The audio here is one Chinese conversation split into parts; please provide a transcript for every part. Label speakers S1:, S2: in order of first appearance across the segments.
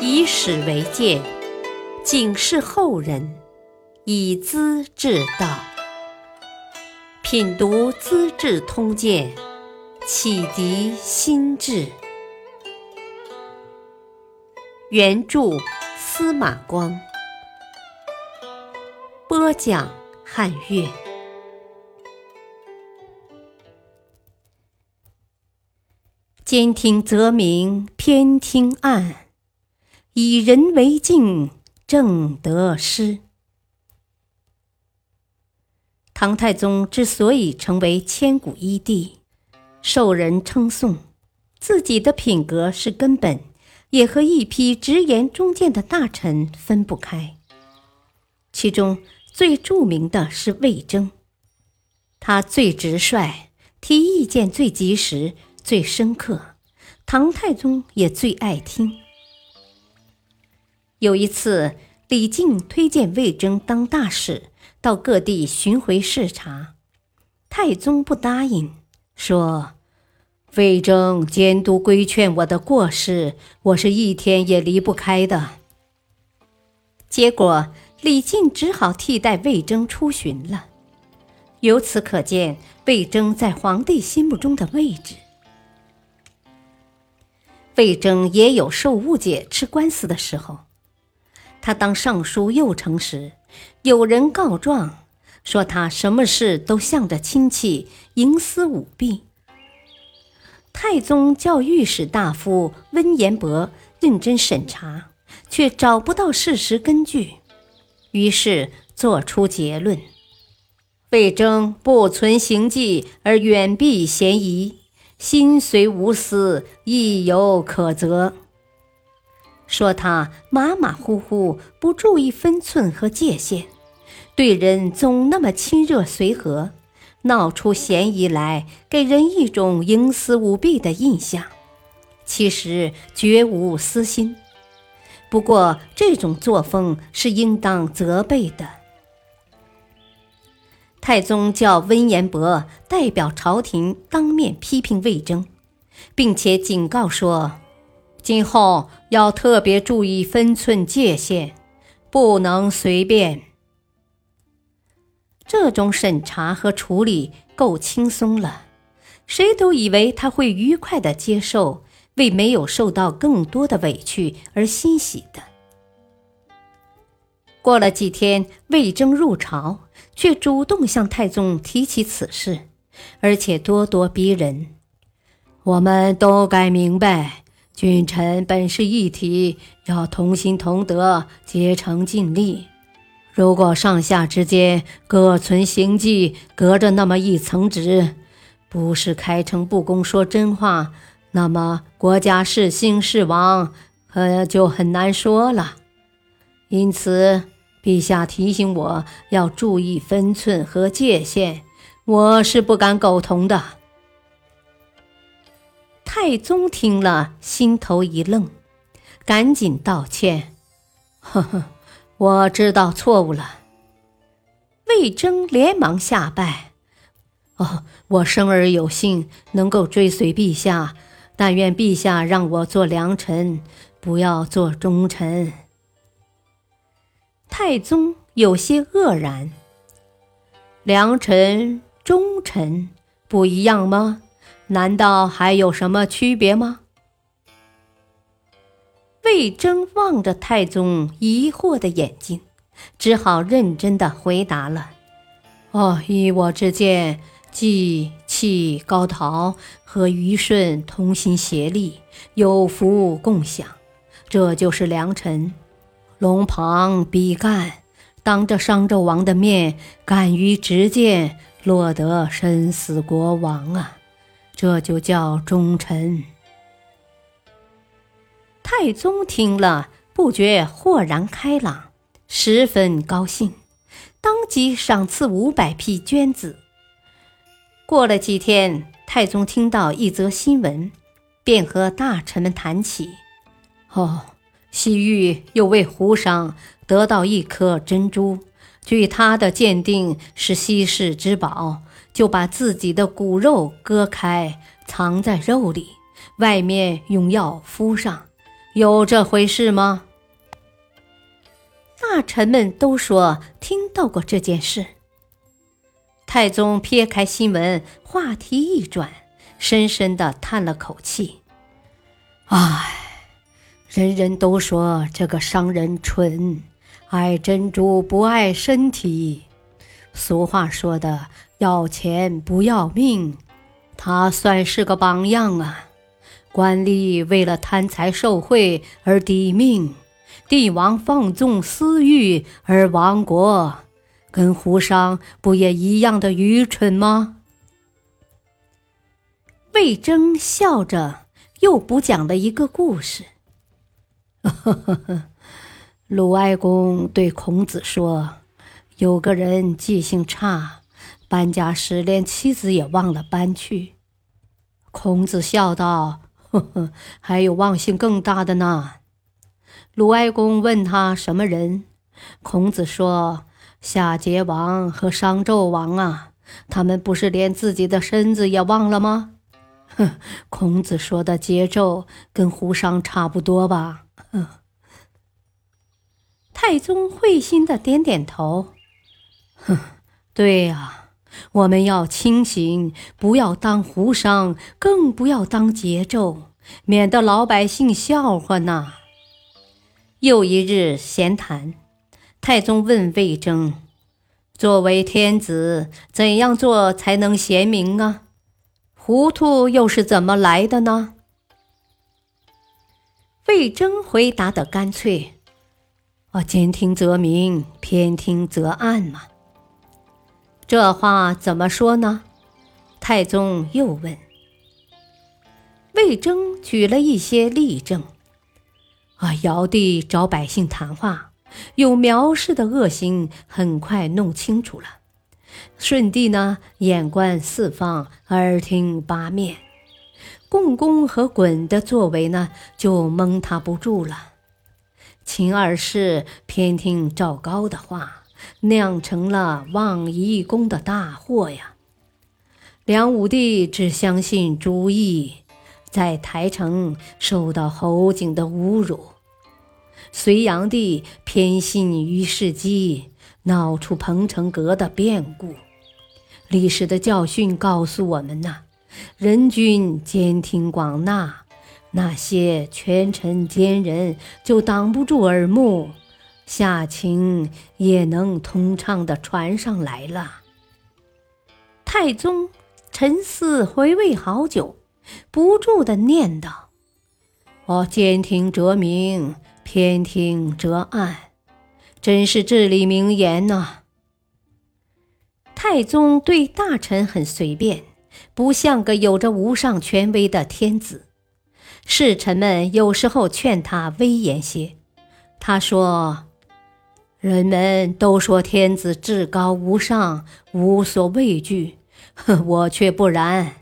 S1: 以史为鉴，警示后人，以资治道。品读《资治通鉴》，启迪心智。原著司马光，播讲汉乐。兼听则明，偏听暗；以人为镜，正得失。唐太宗之所以成为千古一帝，受人称颂，自己的品格是根本，也和一批直言忠谏的大臣分不开。其中最著名的是魏征，他最直率，提意见最及时。最深刻，唐太宗也最爱听。有一次，李靖推荐魏征当大使，到各地巡回视察，太宗不答应，说：“魏征监督规劝我的过失，我是一天也离不开的。”结果，李靖只好替代魏征出巡了。由此可见，魏征在皇帝心目中的位置。魏征也有受误解、吃官司的时候。他当尚书右丞时，有人告状说他什么事都向着亲戚，营私舞弊。太宗叫御史大夫温彦博认真审查，却找不到事实根据，于是作出结论：魏征不存行迹，而远避嫌疑。心虽无私，亦有可责。说他马马虎虎，不注意分寸和界限，对人总那么亲热随和，闹出嫌疑来，给人一种营私舞弊的印象。其实绝无私心，不过这种作风是应当责备的。太宗叫温彦博代表朝廷当面批评魏征，并且警告说：“今后要特别注意分寸界限，不能随便。”这种审查和处理够轻松了，谁都以为他会愉快的接受，为没有受到更多的委屈而欣喜的。过了几天，魏征入朝。却主动向太宗提起此事，而且咄咄逼人。我们都该明白，君臣本是一体，要同心同德，竭诚尽力。如果上下之间各存行迹，隔着那么一层纸，不是开诚布公说真话，那么国家是兴是亡，可就很难说了。因此。陛下提醒我要注意分寸和界限，我是不敢苟同的。太宗听了，心头一愣，赶紧道歉：“呵呵，我知道错误了。”魏征连忙下拜：“哦，我生而有幸能够追随陛下，但愿陛下让我做良臣，不要做忠臣。”太宗有些愕然：“良臣、忠臣不一样吗？难道还有什么区别吗？”魏征望着太宗疑惑的眼睛，只好认真的回答了：“哦，依我之见，季、契、高陶和虞舜同心协力，有福共享，这就是良臣。”龙旁、比干当着商纣王的面，敢于直谏，落得身死国亡啊！这就叫忠臣。太宗听了，不觉豁然开朗，十分高兴，当即赏赐五百匹绢子。过了几天，太宗听到一则新闻，便和大臣们谈起：“哦。”西域有位胡商得到一颗珍珠，据他的鉴定是稀世之宝，就把自己的骨肉割开，藏在肉里，外面用药敷上，有这回事吗？大臣们都说听到过这件事。太宗撇开新闻，话题一转，深深的叹了口气：“唉，人人都说这个商人蠢，爱珍珠不爱身体。俗话说的‘要钱不要命’，他算是个榜样啊。官吏为了贪财受贿而抵命，帝王放纵私欲而亡国。”跟胡商不也一样的愚蠢吗？魏征笑着又补讲了一个故事。鲁哀公对孔子说：“有个人记性差，搬家时连妻子也忘了搬去。”孔子笑道：“呵呵，还有忘性更大的呢。”鲁哀公问他什么人，孔子说。夏桀王和商纣王啊，他们不是连自己的身子也忘了吗？哼，孔子说的桀纣跟胡商差不多吧？哼。太宗会心的点点头，哼，对呀，我们要清醒，不要当胡商，更不要当桀纣，免得老百姓笑话呢。又一日闲谈。太宗问魏征：“作为天子，怎样做才能贤明啊？糊涂又是怎么来的呢？”魏征回答的干脆：“啊，兼听则明，偏听则暗嘛。”这话怎么说呢？太宗又问。魏征举了一些例证：“啊，尧帝找百姓谈话。”有苗氏的恶行，很快弄清楚了。舜帝呢，眼观四方，耳听八面。共工和鲧的作为呢，就蒙他不住了。秦二世偏听赵高的话，酿成了忘夷公的大祸呀。梁武帝只相信朱毅，在台城受到侯景的侮辱。隋炀帝偏信于世基，闹出彭城阁的变故。历史的教训告诉我们呐，人君兼听广纳，那些权臣奸人就挡不住耳目，夏情也能通畅地传上来了。太宗沉思回味好久，不住地念叨：“我兼听则明。”偏听则暗，真是至理名言呐！太宗对大臣很随便，不像个有着无上权威的天子。侍臣们有时候劝他威严些，他说：“人们都说天子至高无上，无所畏惧，我却不然，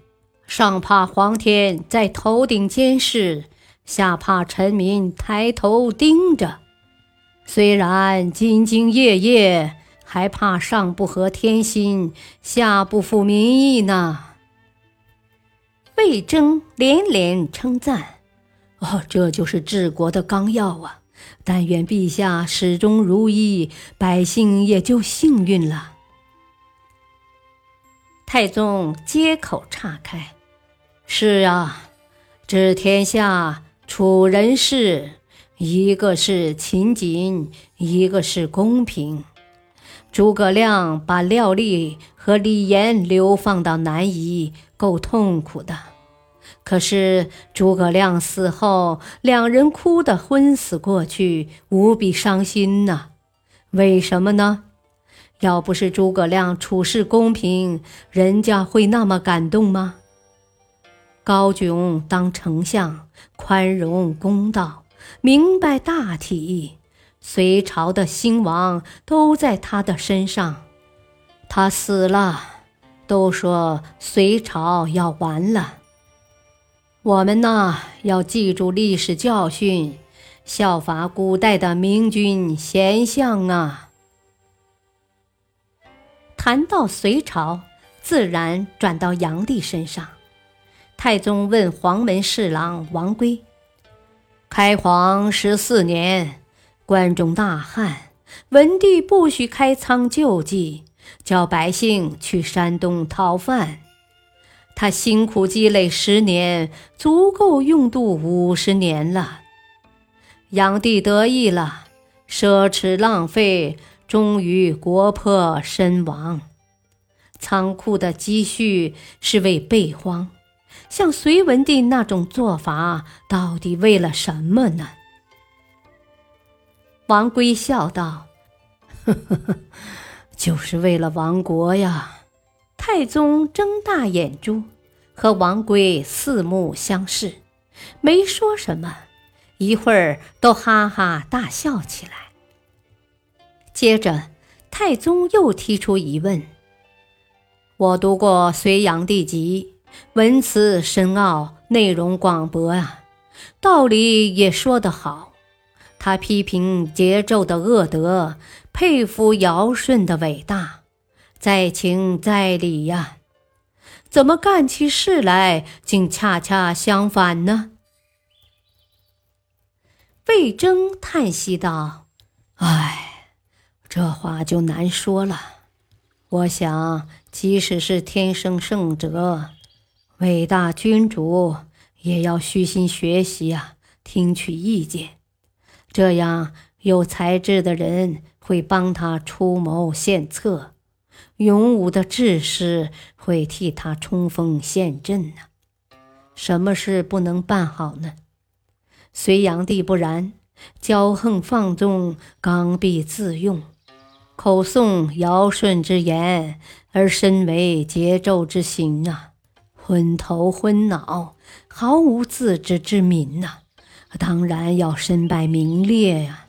S1: 上怕皇天在头顶监视。”下怕臣民抬头盯着，虽然兢兢业业，还怕上不合天心，下不服民意呢。魏征连连称赞：“哦，这就是治国的纲要啊！但愿陛下始终如一，百姓也就幸运了。”太宗接口岔开：“是啊，治天下。”处人事，一个是勤谨，一个是公平。诸葛亮把廖立和李严流放到南夷，够痛苦的。可是诸葛亮死后，两人哭得昏死过去，无比伤心呐。为什么呢？要不是诸葛亮处事公平，人家会那么感动吗？高炯当丞相，宽容公道，明白大体，隋朝的兴亡都在他的身上。他死了，都说隋朝要完了。我们呢，要记住历史教训，效法古代的明君贤相啊。谈到隋朝，自然转到炀帝身上。太宗问黄门侍郎王圭：“开皇十四年，关中大旱，文帝不许开仓救济，叫百姓去山东讨饭。他辛苦积累十年，足够用度五十年了。炀帝得意了，奢侈浪费，终于国破身亡。仓库的积蓄是为备荒，像隋文帝那种做法，到底为了什么呢？王圭笑道：“呵呵呵，就是为了亡国呀。”太宗睁大眼珠，和王圭四目相视，没说什么，一会儿都哈哈大笑起来。接着，太宗又提出疑问：“我读过《隋炀帝集》，文辞深奥，内容广博啊，道理也说得好。他批评桀纣的恶德，佩服尧舜的伟大。”在情在理呀，怎么干起事来竟恰恰相反呢？魏征叹息道：“唉，这话就难说了。我想，即使是天生圣哲、伟大君主，也要虚心学习呀，听取意见，这样有才智的人会帮他出谋献策。”勇武的志士会替他冲锋陷阵呢。什么事不能办好呢？隋炀帝不然，骄横放纵，刚愎自用，口诵尧舜之言，而身为桀纣之行啊，昏头昏脑，毫无自知之明呐，当然要身败名裂呀。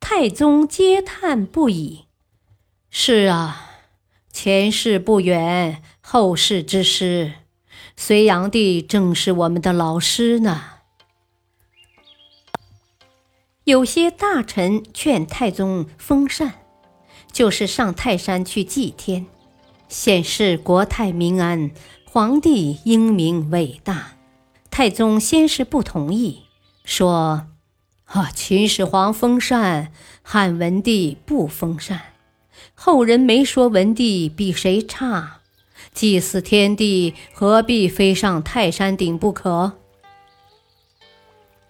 S1: 太宗嗟叹不已。是啊，前世不远，后世之师，隋炀帝正是我们的老师呢。有些大臣劝太宗封禅，就是上泰山去祭天，显示国泰民安，皇帝英明伟大。太宗先是不同意，说：“啊，秦始皇封禅，汉文帝不封禅。”后人没说文帝比谁差，祭祀天地何必非上泰山顶不可？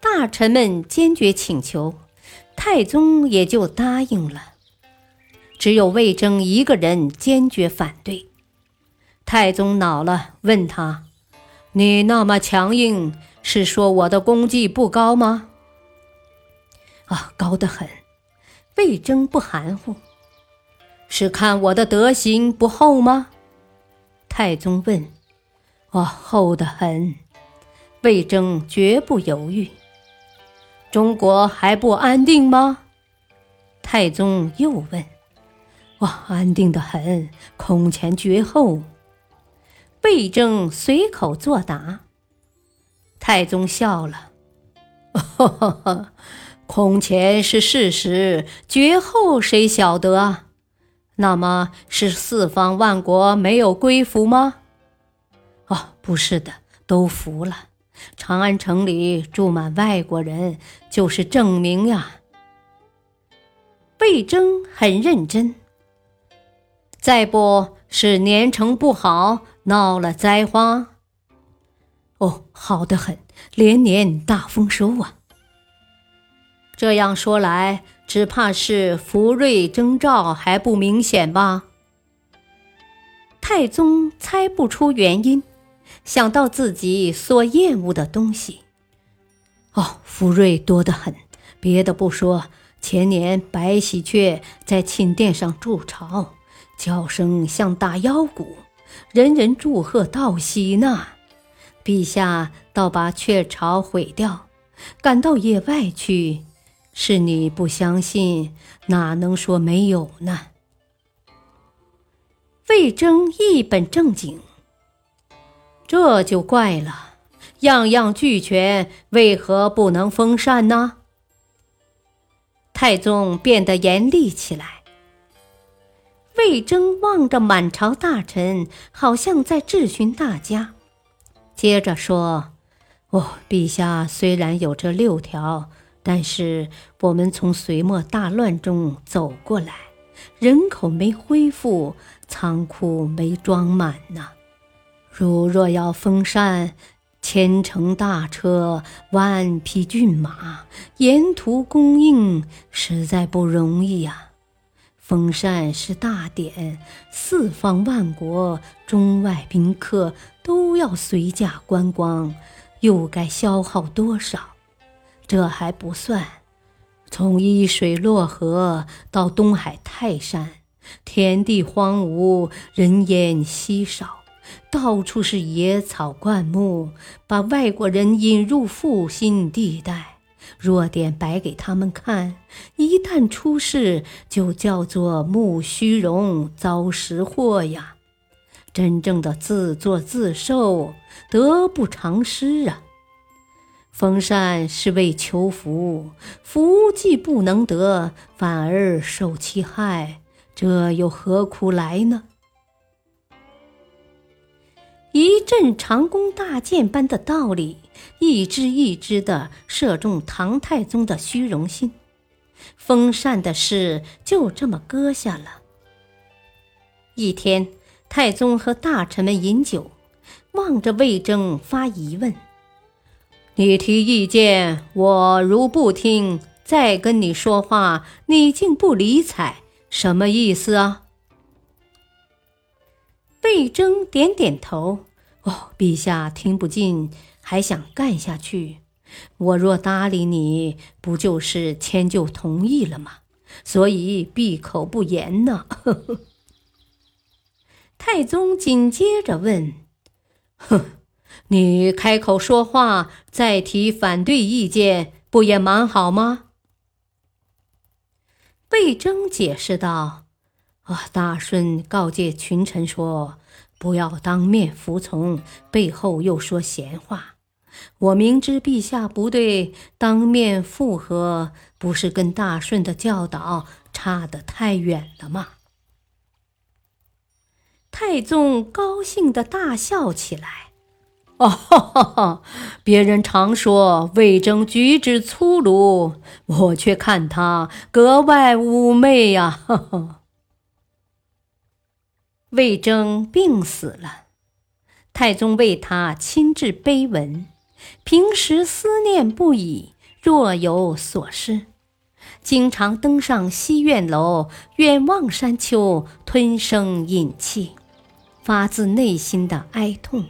S1: 大臣们坚决请求，太宗也就答应了。只有魏征一个人坚决反对。太宗恼了，问他：“你那么强硬，是说我的功绩不高吗？”啊，高得很。魏征不含糊。是看我的德行不厚吗？太宗问。我厚得很。魏征绝不犹豫。中国还不安定吗？太宗又问。我，安定得很，空前绝后。魏征随口作答。太宗笑了。哈哈哈，空前是事实，绝后谁晓得啊？那么是四方万国没有归服吗？哦，不是的，都服了。长安城里住满外国人，就是证明呀。魏征很认真。再不是年成不好，闹了灾荒。哦，好的很，连年大丰收啊。这样说来。只怕是福瑞征兆还不明显吧？太宗猜不出原因，想到自己所厌恶的东西。哦，福瑞多得很。别的不说，前年白喜鹊在寝殿上筑巢，叫声像打腰鼓，人人祝贺道喜呢。陛下倒把鹊巢毁掉，赶到野外去。是你不相信，哪能说没有呢？魏征一本正经，这就怪了，样样俱全，为何不能封禅呢？太宗变得严厉起来。魏征望着满朝大臣，好像在质询大家，接着说：“哦，陛下虽然有这六条，但是我们从隋末大乱中走过来，人口没恢复，仓库没装满呢。如若要封禅，千乘大车，万匹骏马，沿途供应，实在不容易呀。封禅是大典，四方万国中外宾客都要随驾观光。又该消耗多少？这还不算，从伊水洛河到东海泰山，天地荒芜，人烟稀少，到处是野草灌木，把外国人引入负心地带。弱点摆给他们看，一旦出事，就叫做慕虚荣、遭实祸呀。真正的自作自受，得不偿失啊！封禅是为求福，福既不能得，反而受其害，这又何苦来呢？一阵长弓大箭般的道理，一支一支的射中唐太宗的虚荣心，封禅的事就这么搁下了。一天。太宗和大臣们饮酒，望着魏征发疑问：“你提意见，我如不听；再跟你说话，你竟不理睬，什么意思啊？”魏征点点头：“哦，陛下听不进，还想干下去。我若搭理你，不就是迁就同意了吗？所以闭口不言呢。”。太宗紧接着问：“哼，你开口说话，再提反对意见，不也蛮好吗？”魏征解释道：“啊，大顺告诫群臣说，不要当面服从，背后又说闲话。我明知陛下不对，当面附和，不是跟大顺的教导差得太远了吗？”太宗高兴的大笑起来，哦，哈哈哈！别人常说魏征举止粗鲁，我却看他格外妩媚呀！哈哈。魏征病死了，太宗为他亲制碑文，平时思念不已，若有所失，经常登上西苑楼，远望山丘，吞声饮泣。发自内心的哀痛，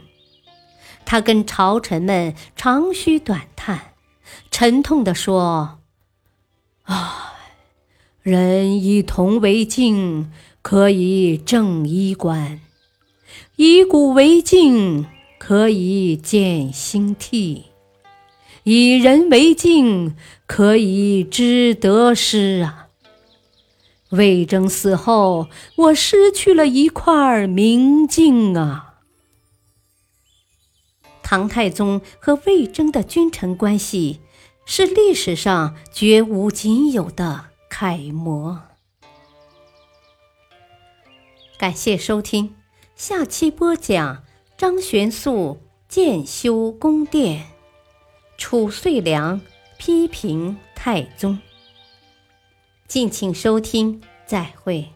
S1: 他跟朝臣们长吁短叹，沉痛地说：“啊，人以铜为镜，可以正衣冠；以古为镜，可以鉴兴替；以人为镜，可以知得失啊。”魏征死后，我失去了一块明镜啊！唐太宗和魏征的君臣关系是历史上绝无仅有的楷模。感谢收听，下期播讲张玄素建修宫殿，褚遂良批评太宗。敬请收听，再会。